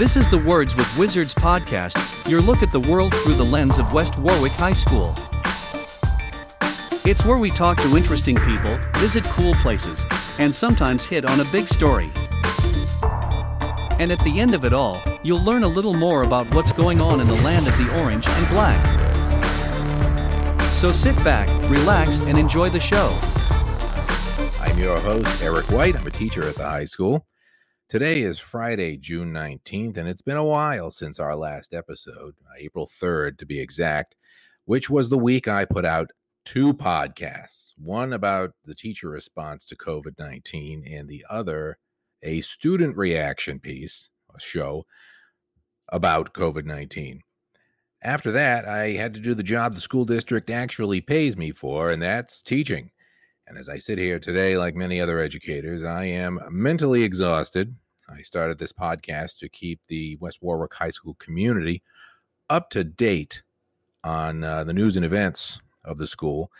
This is the Words with Wizards podcast, your look at the world through the lens of West Warwick High School. It's where we talk to interesting people, visit cool places, and sometimes hit on a big story. And at the end of it all, you'll learn a little more about what's going on in the land of the orange and black. So sit back, relax, and enjoy the show. I'm your host, Eric White. I'm a teacher at the high school. Today is Friday, June 19th, and it's been a while since our last episode, uh, April 3rd to be exact, which was the week I put out two podcasts one about the teacher response to COVID 19, and the other a student reaction piece, a show about COVID 19. After that, I had to do the job the school district actually pays me for, and that's teaching. And as I sit here today, like many other educators, I am mentally exhausted. I started this podcast to keep the West Warwick High School community up to date on uh, the news and events of the school.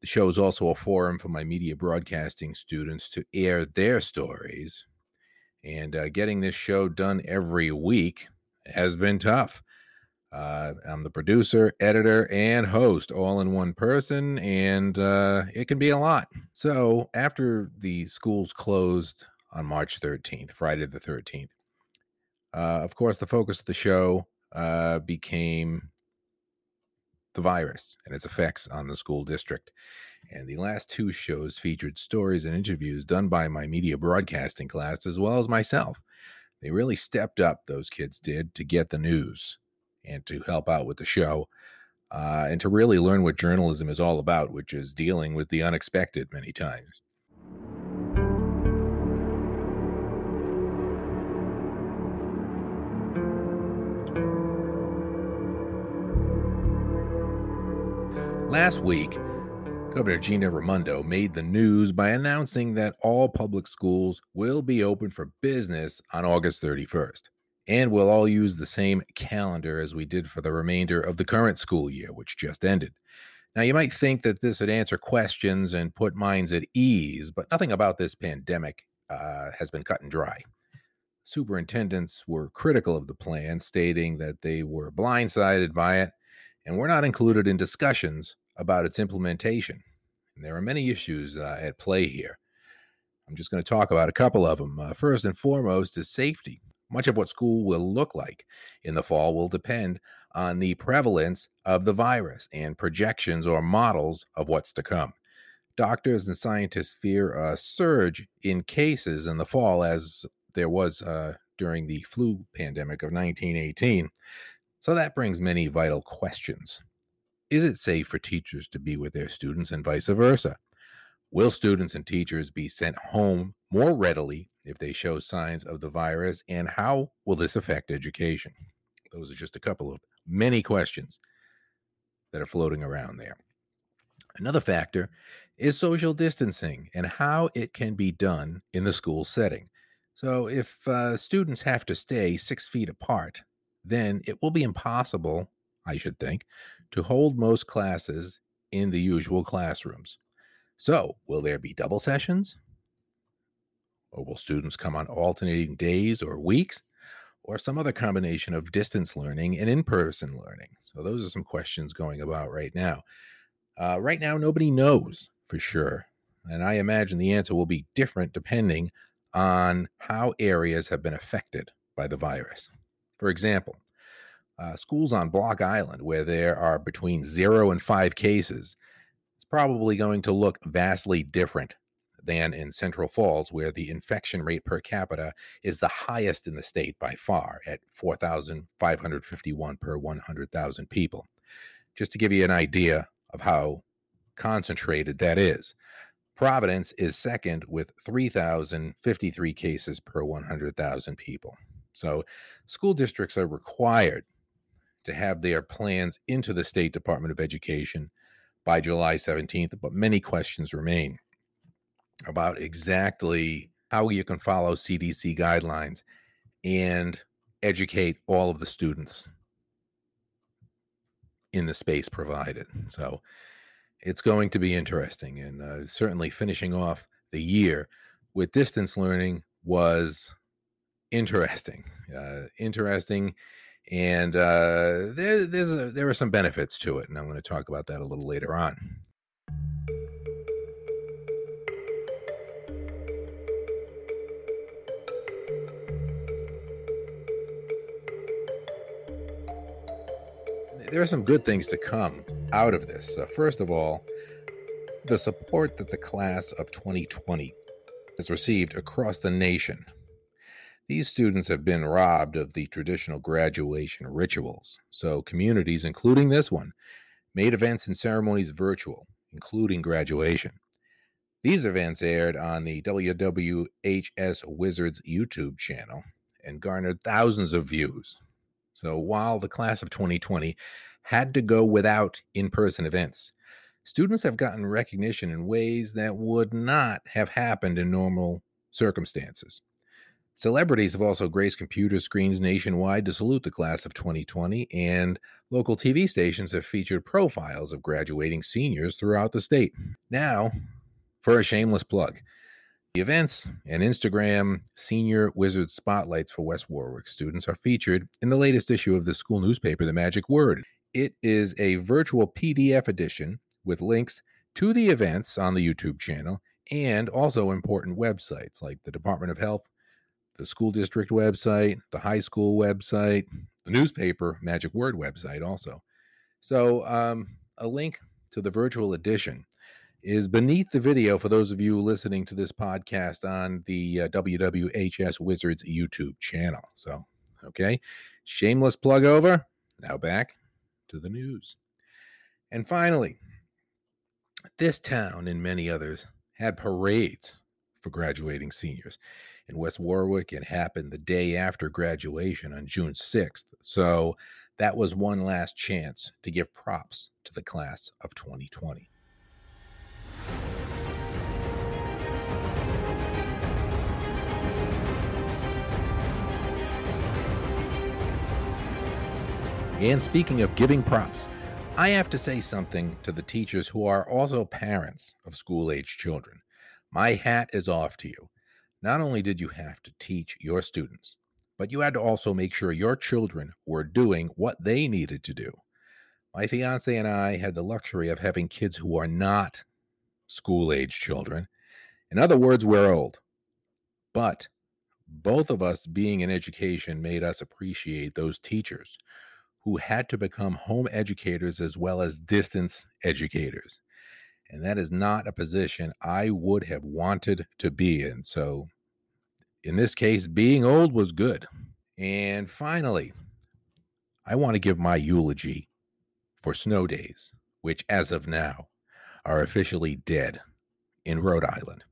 The show is also a forum for my media broadcasting students to air their stories. And uh, getting this show done every week has been tough. Uh, I'm the producer, editor, and host all in one person, and uh, it can be a lot. So, after the schools closed on March 13th, Friday the 13th, uh, of course, the focus of the show uh, became the virus and its effects on the school district. And the last two shows featured stories and interviews done by my media broadcasting class as well as myself. They really stepped up, those kids did, to get the news and to help out with the show uh, and to really learn what journalism is all about, which is dealing with the unexpected many times. Last week, Governor Gina Raimondo made the news by announcing that all public schools will be open for business on August 31st and we'll all use the same calendar as we did for the remainder of the current school year, which just ended. Now, you might think that this would answer questions and put minds at ease, but nothing about this pandemic uh, has been cut and dry. Superintendents were critical of the plan, stating that they were blindsided by it and were not included in discussions about its implementation. And there are many issues uh, at play here. I'm just going to talk about a couple of them. Uh, first and foremost is safety. Much of what school will look like in the fall will depend on the prevalence of the virus and projections or models of what's to come. Doctors and scientists fear a surge in cases in the fall, as there was uh, during the flu pandemic of 1918. So that brings many vital questions. Is it safe for teachers to be with their students and vice versa? Will students and teachers be sent home more readily if they show signs of the virus? And how will this affect education? Those are just a couple of many questions that are floating around there. Another factor is social distancing and how it can be done in the school setting. So, if uh, students have to stay six feet apart, then it will be impossible, I should think, to hold most classes in the usual classrooms. So, will there be double sessions? Or will students come on alternating days or weeks? Or some other combination of distance learning and in person learning? So, those are some questions going about right now. Uh, right now, nobody knows for sure. And I imagine the answer will be different depending on how areas have been affected by the virus. For example, uh, schools on Block Island, where there are between zero and five cases, it's probably going to look vastly different than in Central Falls, where the infection rate per capita is the highest in the state by far at 4,551 per 100,000 people. Just to give you an idea of how concentrated that is. Providence is second with 3,053 cases per 100,000 people. So, school districts are required to have their plans into the State Department of Education by July 17th, but many questions remain about exactly how you can follow CDC guidelines and educate all of the students in the space provided. So it's going to be interesting. And uh, certainly finishing off the year with distance learning was interesting, uh, interesting, and uh, there, there's a, there are some benefits to it, and I'm going to talk about that a little later on. There are some good things to come out of this. Uh, first of all, the support that the class of 2020 has received across the nation. These students have been robbed of the traditional graduation rituals, so communities, including this one, made events and ceremonies virtual, including graduation. These events aired on the WWHS Wizards YouTube channel and garnered thousands of views. So while the class of 2020 had to go without in person events, students have gotten recognition in ways that would not have happened in normal circumstances. Celebrities have also graced computer screens nationwide to salute the class of 2020, and local TV stations have featured profiles of graduating seniors throughout the state. Now, for a shameless plug. Events and Instagram senior wizard spotlights for West Warwick students are featured in the latest issue of the school newspaper, The Magic Word. It is a virtual PDF edition with links to the events on the YouTube channel and also important websites like the Department of Health, the school district website, the high school website, the newspaper Magic Word website also. So, um, a link to the virtual edition is beneath the video for those of you listening to this podcast on the uh, WWHS Wizards YouTube channel. So, okay, shameless plug over. Now back to the news. And finally, this town and many others had parades for graduating seniors. In West Warwick, it happened the day after graduation on June 6th. So that was one last chance to give props to the class of 2020. And speaking of giving props, I have to say something to the teachers who are also parents of school age children. My hat is off to you. Not only did you have to teach your students, but you had to also make sure your children were doing what they needed to do. My fiance and I had the luxury of having kids who are not school age children. In other words, we're old. But both of us being in education made us appreciate those teachers who had to become home educators as well as distance educators. And that is not a position I would have wanted to be in. So, in this case, being old was good. And finally, I want to give my eulogy for snow days, which as of now are officially dead in Rhode Island.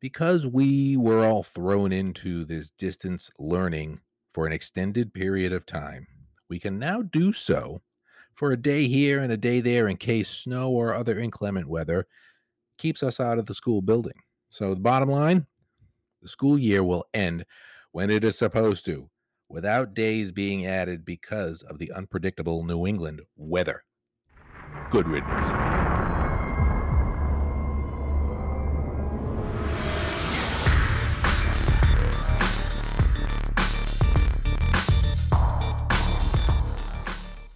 Because we were all thrown into this distance learning for an extended period of time, we can now do so for a day here and a day there in case snow or other inclement weather keeps us out of the school building. So, the bottom line the school year will end when it is supposed to, without days being added because of the unpredictable New England weather. Good riddance.